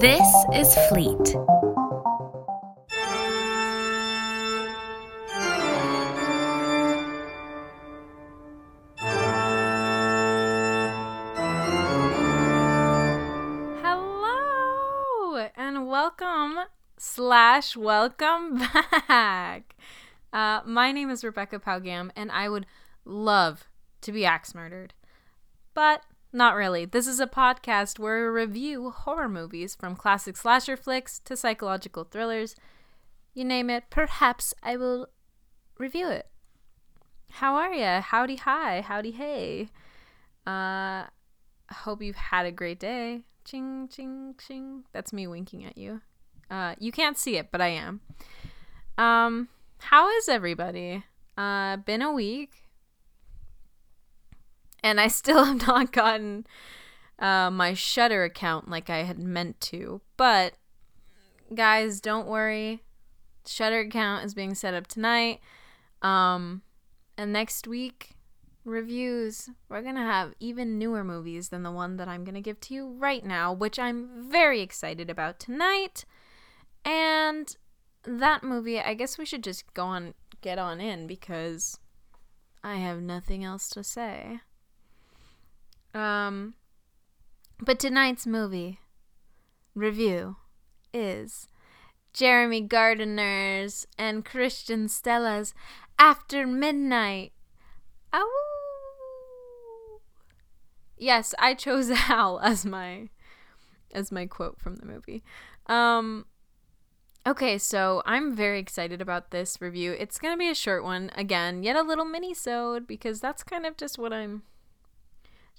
This is Fleet. Hello and welcome slash welcome back. Uh, my name is Rebecca Paugam, and I would love to be axe murdered, but not really. This is a podcast where we review horror movies from classic slasher flicks to psychological thrillers. You name it, perhaps I will review it. How are ya? Howdy hi, howdy hey. Uh, hope you've had a great day. Ching, ching, ching. That's me winking at you. Uh, you can't see it, but I am. Um, how is everybody? Uh, been a week and I still have not gotten uh, my Shudder account like I had meant to. But guys, don't worry. Shudder account is being set up tonight. Um, and next week, reviews. We're gonna have even newer movies than the one that I'm gonna give to you right now, which I'm very excited about tonight. And that movie, I guess we should just go on, get on in because I have nothing else to say. Um, but tonight's movie review is Jeremy Gardner's and Christian Stella's After Midnight. Ow! Yes, I chose Al as my as my quote from the movie. Um Okay, so I'm very excited about this review. It's going to be a short one again, yet a little mini-sode because that's kind of just what I'm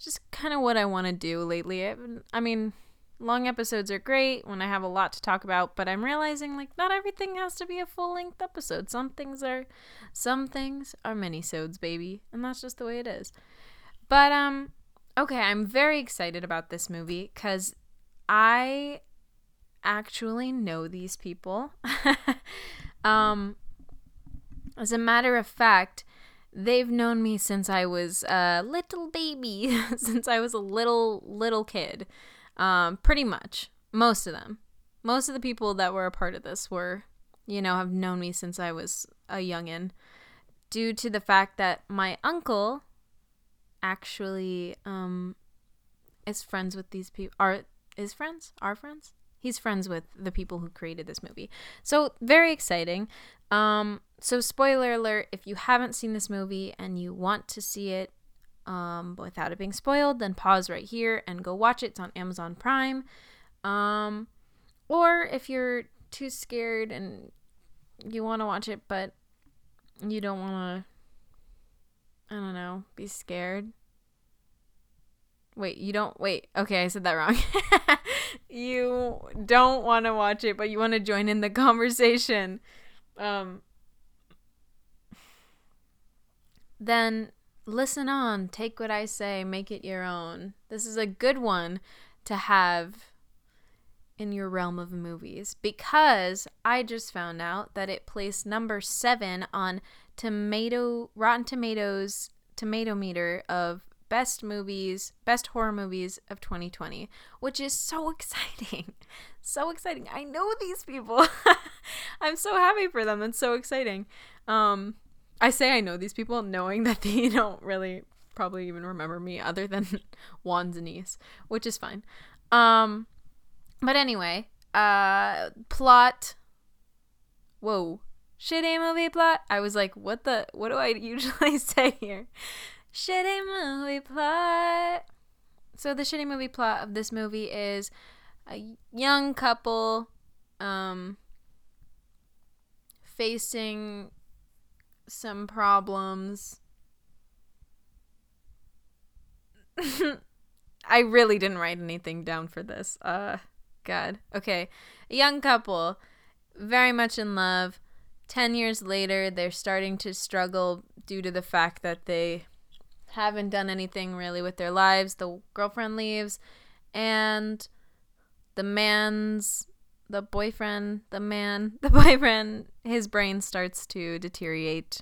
just kind of what I want to do lately. I, I mean, long episodes are great when I have a lot to talk about, but I'm realizing like not everything has to be a full-length episode. Some things are some things are mini-sodes, baby, and that's just the way it is. But um okay, I'm very excited about this movie cuz I actually know these people. um as a matter of fact, they've known me since I was a little baby, since I was a little little kid. Um, pretty much. Most of them, most of the people that were a part of this were, you know, have known me since I was a youngin. Due to the fact that my uncle actually um is friends with these people are is friends? Are friends? He's friends with the people who created this movie. So very exciting. Um so, spoiler alert if you haven't seen this movie and you want to see it um, without it being spoiled, then pause right here and go watch it. It's on Amazon Prime. Um, or if you're too scared and you want to watch it, but you don't want to, I don't know, be scared. Wait, you don't, wait, okay, I said that wrong. you don't want to watch it, but you want to join in the conversation. Um, then listen on, take what I say, make it your own. This is a good one to have in your realm of movies because I just found out that it placed number 7 on tomato Rotten Tomatoes tomato meter of best movies, best horror movies of 2020, which is so exciting. So exciting. I know these people. I'm so happy for them. It's so exciting. Um I say I know these people knowing that they don't really probably even remember me other than Juan's niece, which is fine. Um but anyway, uh plot Whoa. Shitty movie plot. I was like, what the what do I usually say here? Shitty movie plot. So the shitty movie plot of this movie is a young couple um facing some problems. I really didn't write anything down for this. Uh god. Okay. A young couple very much in love. 10 years later, they're starting to struggle due to the fact that they haven't done anything really with their lives. The girlfriend leaves and the man's the boyfriend, the man, the boyfriend, his brain starts to deteriorate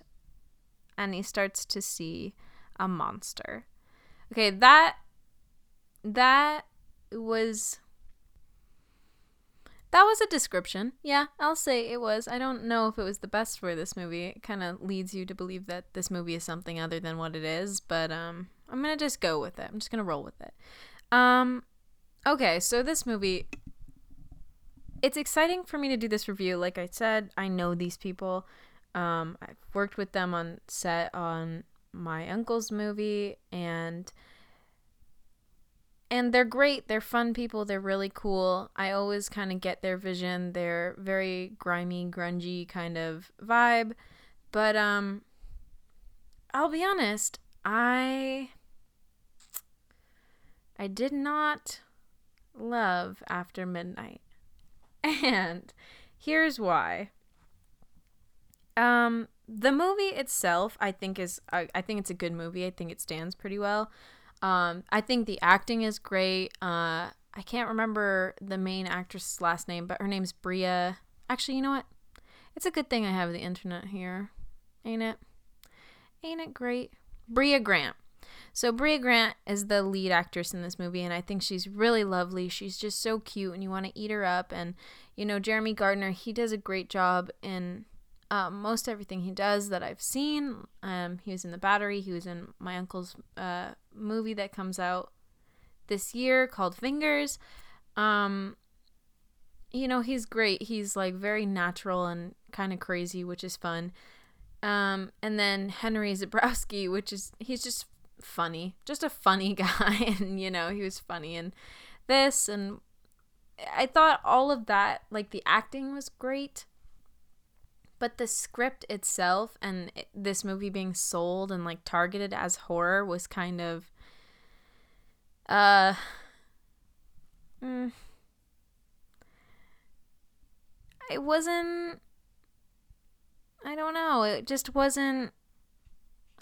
and he starts to see a monster. Okay, that that was that was a description. Yeah, I'll say it was. I don't know if it was the best for this movie. It kind of leads you to believe that this movie is something other than what it is, but um I'm going to just go with it. I'm just going to roll with it. Um okay, so this movie it's exciting for me to do this review. Like I said, I know these people. Um I've worked with them on set on my uncle's movie and and they're great. They're fun people. They're really cool. I always kind of get their vision. They're very grimy, grungy kind of vibe. But um I'll be honest, I I did not love After Midnight. And here's why. Um the movie itself I think is I, I think it's a good movie. I think it stands pretty well. Um, I think the acting is great. Uh, I can't remember the main actress's last name, but her name's Brea. Actually, you know what? It's a good thing I have the internet here, ain't it? Ain't it great? Brea Grant. So Brea Grant is the lead actress in this movie, and I think she's really lovely. She's just so cute, and you want to eat her up. And you know, Jeremy Gardner, he does a great job in um, most everything he does that I've seen. Um, he was in The Battery. He was in my uncle's uh, movie that comes out this year called Fingers. Um, you know, he's great. He's like very natural and kind of crazy, which is fun. Um, and then Henry Zebrowski, which is he's just funny, just a funny guy, and you know he was funny and this, and I thought all of that, like the acting was great but the script itself and this movie being sold and like targeted as horror was kind of uh mm, it wasn't I don't know it just wasn't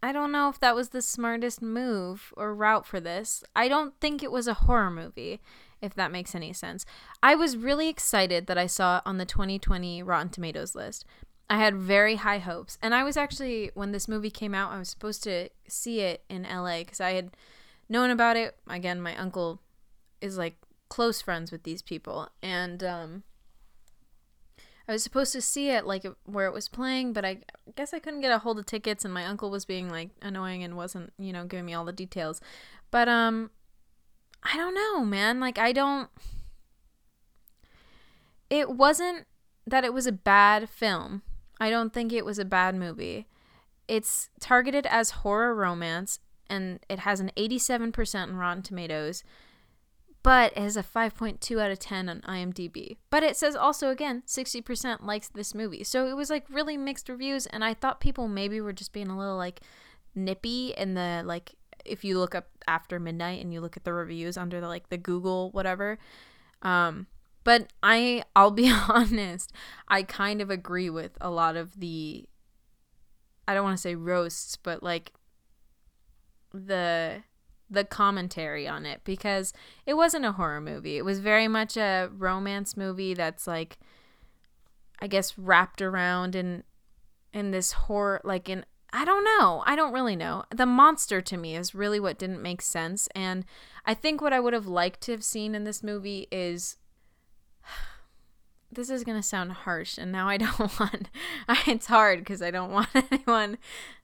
I don't know if that was the smartest move or route for this. I don't think it was a horror movie, if that makes any sense. I was really excited that I saw it on the 2020 Rotten Tomatoes list I had very high hopes. And I was actually, when this movie came out, I was supposed to see it in LA because I had known about it. Again, my uncle is like close friends with these people. And um, I was supposed to see it like where it was playing, but I guess I couldn't get a hold of tickets. And my uncle was being like annoying and wasn't, you know, giving me all the details. But um, I don't know, man. Like, I don't. It wasn't that it was a bad film I don't think it was a bad movie. It's targeted as horror romance and it has an 87% in Rotten Tomatoes, but it has a 5.2 out of 10 on IMDb. But it says also again 60% likes this movie. So it was like really mixed reviews and I thought people maybe were just being a little like nippy in the like if you look up after midnight and you look at the reviews under the like the Google whatever um but I I'll be honest, I kind of agree with a lot of the I don't want to say roasts, but like the the commentary on it because it wasn't a horror movie. It was very much a romance movie that's like I guess wrapped around in in this horror like in I don't know. I don't really know. The monster to me is really what didn't make sense and I think what I would have liked to have seen in this movie is this is gonna sound harsh, and now I don't want. it's hard because I don't want anyone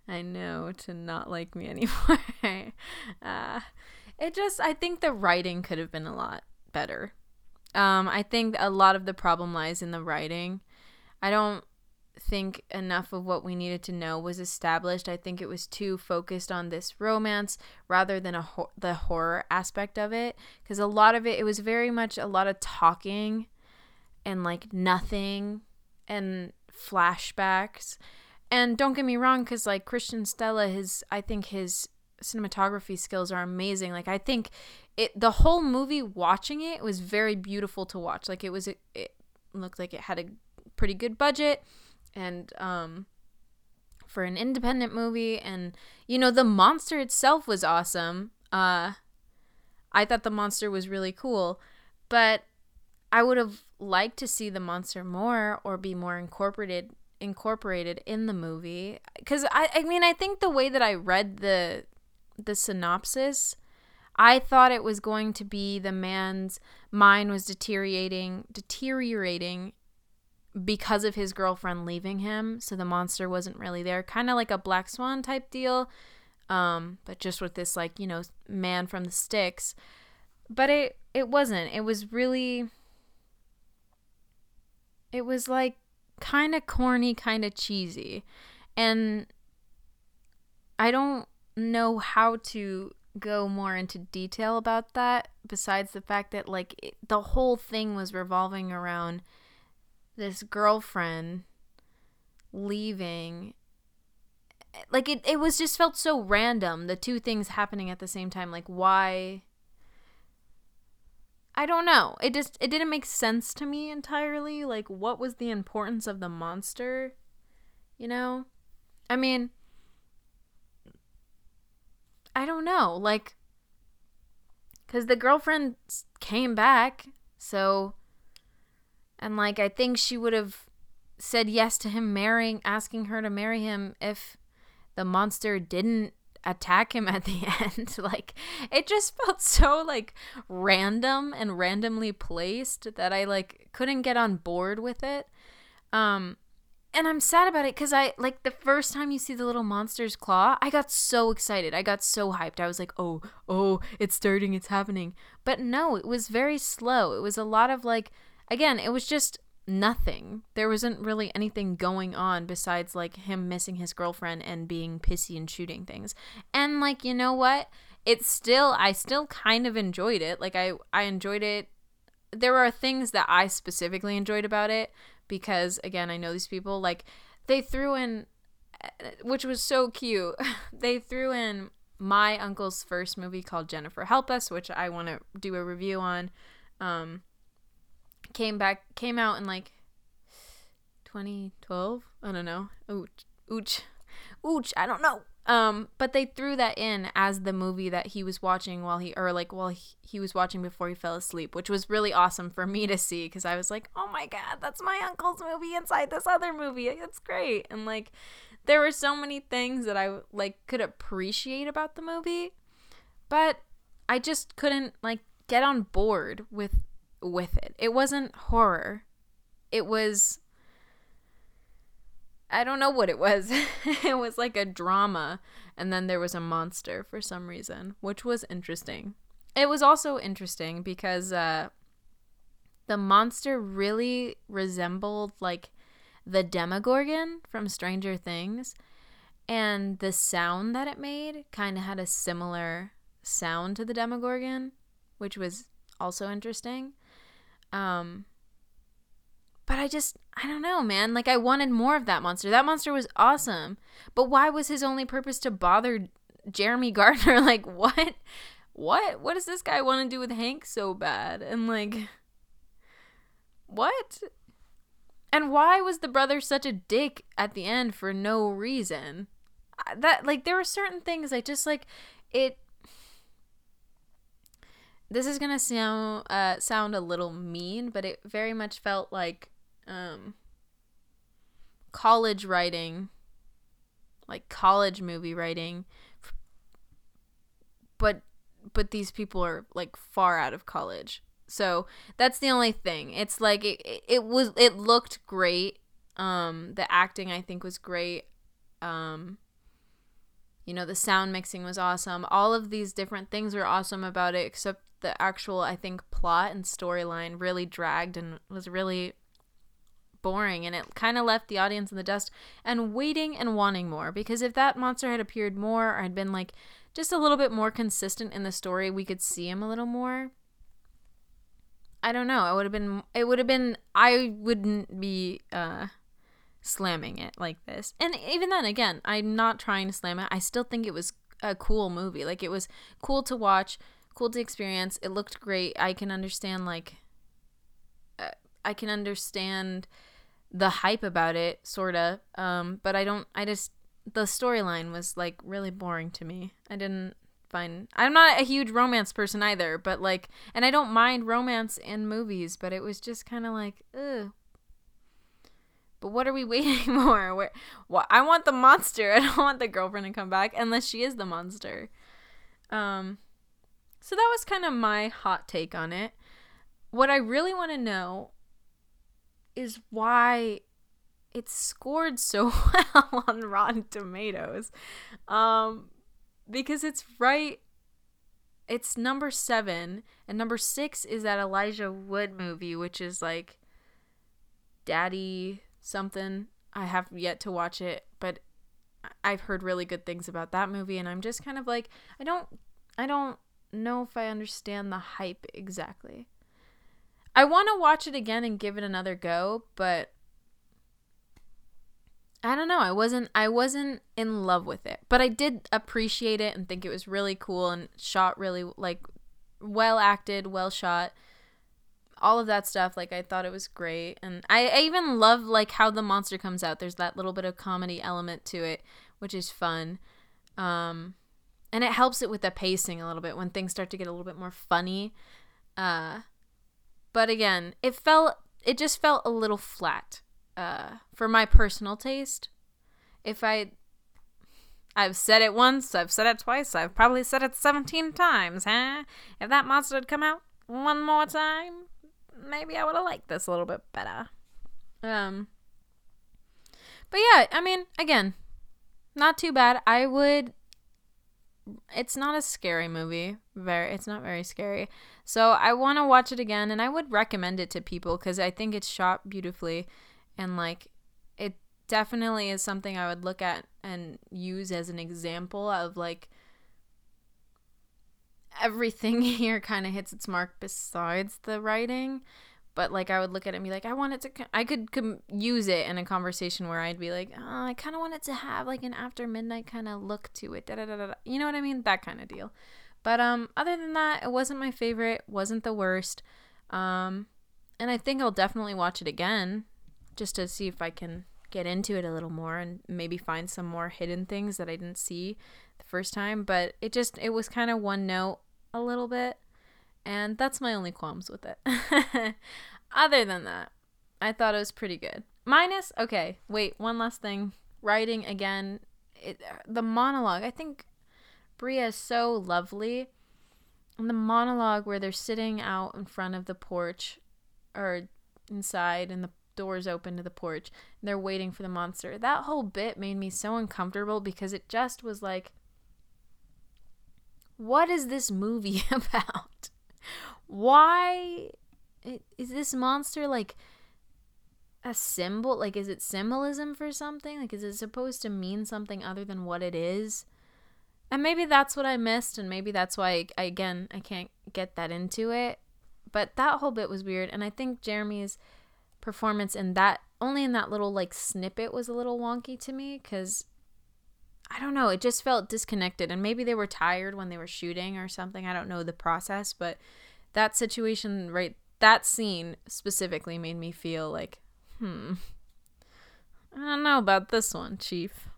I know to not like me anymore. uh, it just, I think the writing could have been a lot better. Um, I think a lot of the problem lies in the writing. I don't think enough of what we needed to know was established. I think it was too focused on this romance rather than a ho- the horror aspect of it because a lot of it it was very much a lot of talking and like nothing and flashbacks. And don't get me wrong, because like Christian Stella, his I think his cinematography skills are amazing. Like I think it the whole movie watching it was very beautiful to watch. Like it was it, it looked like it had a pretty good budget and um for an independent movie and you know the monster itself was awesome. Uh I thought the monster was really cool, but I would have liked to see the monster more or be more incorporated incorporated in the movie because I, I mean I think the way that I read the the synopsis I thought it was going to be the man's mind was deteriorating, deteriorating because of his girlfriend leaving him. So the monster wasn't really there, kind of like a black swan type deal, um, but just with this like you know man from the sticks. But it it wasn't. It was really. It was like kind of corny, kind of cheesy, and I don't know how to go more into detail about that besides the fact that like it, the whole thing was revolving around this girlfriend leaving. Like it, it was just felt so random the two things happening at the same time. Like why i don't know. It just it didn't make sense to me entirely like what was the importance of the monster you know? I mean I don't know, like cuz the girlfriend came back, so and like I think she would have said yes to him marrying asking her to marry him if the monster didn't attack him at the end like it just felt so like random and randomly placed that I like couldn't get on board with it um and I'm sad about it because I like the first time you see the little monster's claw, I got so excited. I got so hyped. I was like, oh, oh, it's starting, it's happening. But no, it was very slow. It was a lot of like, again, it was just nothing. There wasn't really anything going on besides like him missing his girlfriend and being pissy and shooting things. And like, you know what? It's still, I still kind of enjoyed it. Like, I, I enjoyed it. There are things that I specifically enjoyed about it because again, I know these people like they threw in which was so cute. they threw in my uncle's first movie called Jennifer Help Us, which I want to do a review on. Um came back came out in like 2012. I don't know. Ooch, ooch, ooch. I don't know. Um, but they threw that in as the movie that he was watching while he, or like while he, he was watching before he fell asleep, which was really awesome for me to see because I was like, oh my god, that's my uncle's movie inside this other movie. It's great, and like there were so many things that I like could appreciate about the movie, but I just couldn't like get on board with with it. It wasn't horror. It was I don't know what it was. it was like a drama, and then there was a monster for some reason, which was interesting. It was also interesting because uh, the monster really resembled like the Demogorgon from Stranger Things, and the sound that it made kind of had a similar sound to the Demogorgon, which was also interesting. Um, but I just, I don't know, man. Like, I wanted more of that monster. That monster was awesome. But why was his only purpose to bother Jeremy Gardner? like, what? What? What does this guy want to do with Hank so bad? And, like, what? And why was the brother such a dick at the end for no reason? That, like, there were certain things I just, like, it this is gonna sound uh, sound a little mean, but it very much felt like um, college writing, like college movie writing, but but these people are like far out of college. So that's the only thing. It's like it, it was it looked great. Um the acting I think was great. Um you know, the sound mixing was awesome. All of these different things were awesome about it except the actual I think plot and storyline really dragged and was really boring and it kind of left the audience in the dust and waiting and wanting more because if that monster had appeared more or had been like just a little bit more consistent in the story we could see him a little more i don't know it would have been it would have been i wouldn't be uh slamming it like this and even then again i'm not trying to slam it i still think it was a cool movie like it was cool to watch cool to experience it looked great i can understand like uh, i can understand the hype about it, sorta. Um, but I don't. I just the storyline was like really boring to me. I didn't find. I'm not a huge romance person either, but like, and I don't mind romance in movies, but it was just kind of like, ugh. But what are we waiting for? Where, what? I want the monster. I don't want the girlfriend to come back unless she is the monster. Um. so that was kind of my hot take on it. What I really want to know is why it scored so well on Rotten Tomatoes. Um, because it's right it's number seven and number six is that elijah wood movie which is like daddy something i have yet to watch it but i've heard really good things about that movie and i'm just kind of like i don't i don't know if i understand the hype exactly i want to watch it again and give it another go but I don't know. I wasn't I wasn't in love with it, but I did appreciate it and think it was really cool and shot really like well acted, well shot. All of that stuff like I thought it was great and I, I even love like how the monster comes out. There's that little bit of comedy element to it, which is fun. Um and it helps it with the pacing a little bit when things start to get a little bit more funny. Uh but again, it felt it just felt a little flat uh, for my personal taste, if I I've said it once, I've said it twice, I've probably said it 17 times, huh? If that monster had come out one more time, maybe I would have liked this a little bit better. Um But yeah, I mean, again, not too bad. I would it's not a scary movie. Very it's not very scary. So I want to watch it again and I would recommend it to people cuz I think it's shot beautifully and like it definitely is something I would look at and use as an example of like everything here kind of hits its mark besides the writing but like I would look at it and be like I want it to I could com- use it in a conversation where I'd be like oh, I kind of want it to have like an after midnight kind of look to it da, da, da, da. you know what I mean that kind of deal but um other than that it wasn't my favorite wasn't the worst um and I think I'll definitely watch it again just to see if I can get into it a little more and maybe find some more hidden things that I didn't see the first time. But it just, it was kind of one note a little bit. And that's my only qualms with it. Other than that, I thought it was pretty good. Minus, okay, wait, one last thing. Writing again, it, the monologue. I think Brea is so lovely. And the monologue where they're sitting out in front of the porch or inside and the doors open to the porch and they're waiting for the monster. That whole bit made me so uncomfortable because it just was like what is this movie about? Why is this monster like a symbol? Like is it symbolism for something? Like is it supposed to mean something other than what it is? And maybe that's what I missed and maybe that's why I, again I can't get that into it. But that whole bit was weird and I think Jeremy's performance in that only in that little like snippet was a little wonky to me because I don't know, it just felt disconnected and maybe they were tired when they were shooting or something. I don't know the process, but that situation right that scene specifically made me feel like, hmm. I don't know about this one, chief.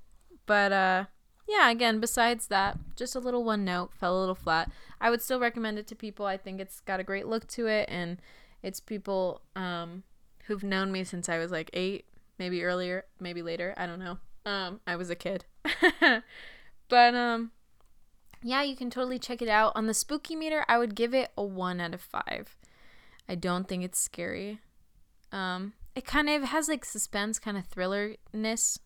But uh yeah, again, besides that, just a little one note, fell a little flat. I would still recommend it to people. I think it's got a great look to it and it's people um who've known me since I was like eight, maybe earlier, maybe later. I don't know. Um, I was a kid. but um yeah, you can totally check it out. On the spooky meter, I would give it a one out of five. I don't think it's scary. Um, it kind of has like suspense, kind of thrillerness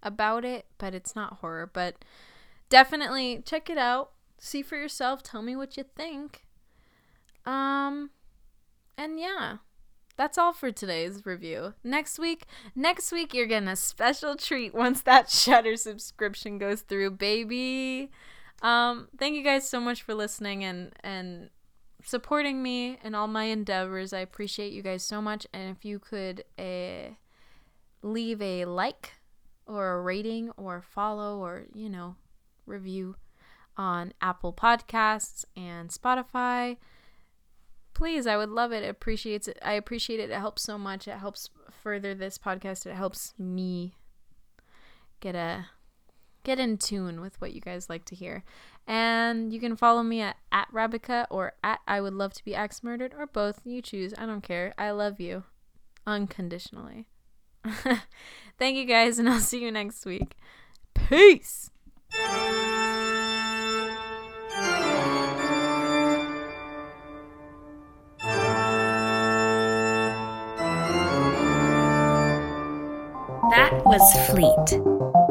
about it, but it's not horror. But definitely check it out. See for yourself. Tell me what you think. Um, and yeah that's all for today's review. Next week, next week you're getting a special treat once that Shudder subscription goes through, baby. Um, thank you guys so much for listening and and supporting me and all my endeavors. I appreciate you guys so much. And if you could uh, leave a like or a rating or follow or you know review on Apple Podcasts and Spotify please i would love it. appreciates it. I appreciate it. It helps so much. It helps further this podcast. It helps me get a get in tune with what you guys like to hear. And you can follow me at, at rabica or at i would love to be axe murdered or both. You choose. I don't care. I love you unconditionally. Thank you guys and i'll see you next week. Peace was Fleet.